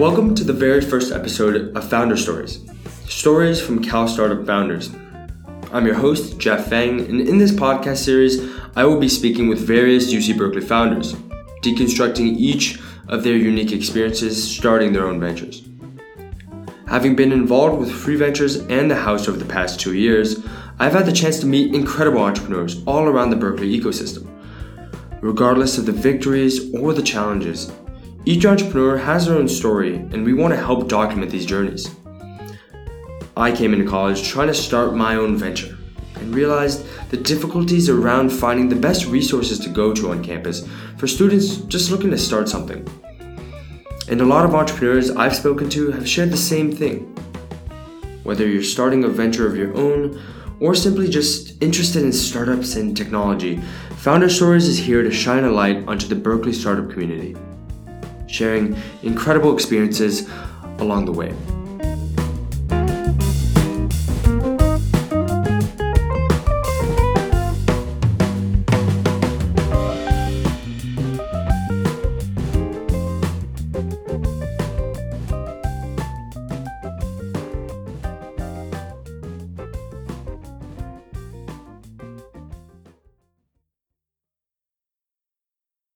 Welcome to the very first episode of Founder Stories Stories from Cal Startup Founders. I'm your host, Jeff Feng, and in this podcast series, I will be speaking with various UC Berkeley founders, deconstructing each of their unique experiences starting their own ventures. Having been involved with Free Ventures and the House over the past two years, I've had the chance to meet incredible entrepreneurs all around the Berkeley ecosystem. Regardless of the victories or the challenges, each entrepreneur has their own story, and we want to help document these journeys. I came into college trying to start my own venture and realized the difficulties around finding the best resources to go to on campus for students just looking to start something. And a lot of entrepreneurs I've spoken to have shared the same thing. Whether you're starting a venture of your own or simply just interested in startups and technology, Founder Stories is here to shine a light onto the Berkeley startup community, sharing incredible experiences along the way.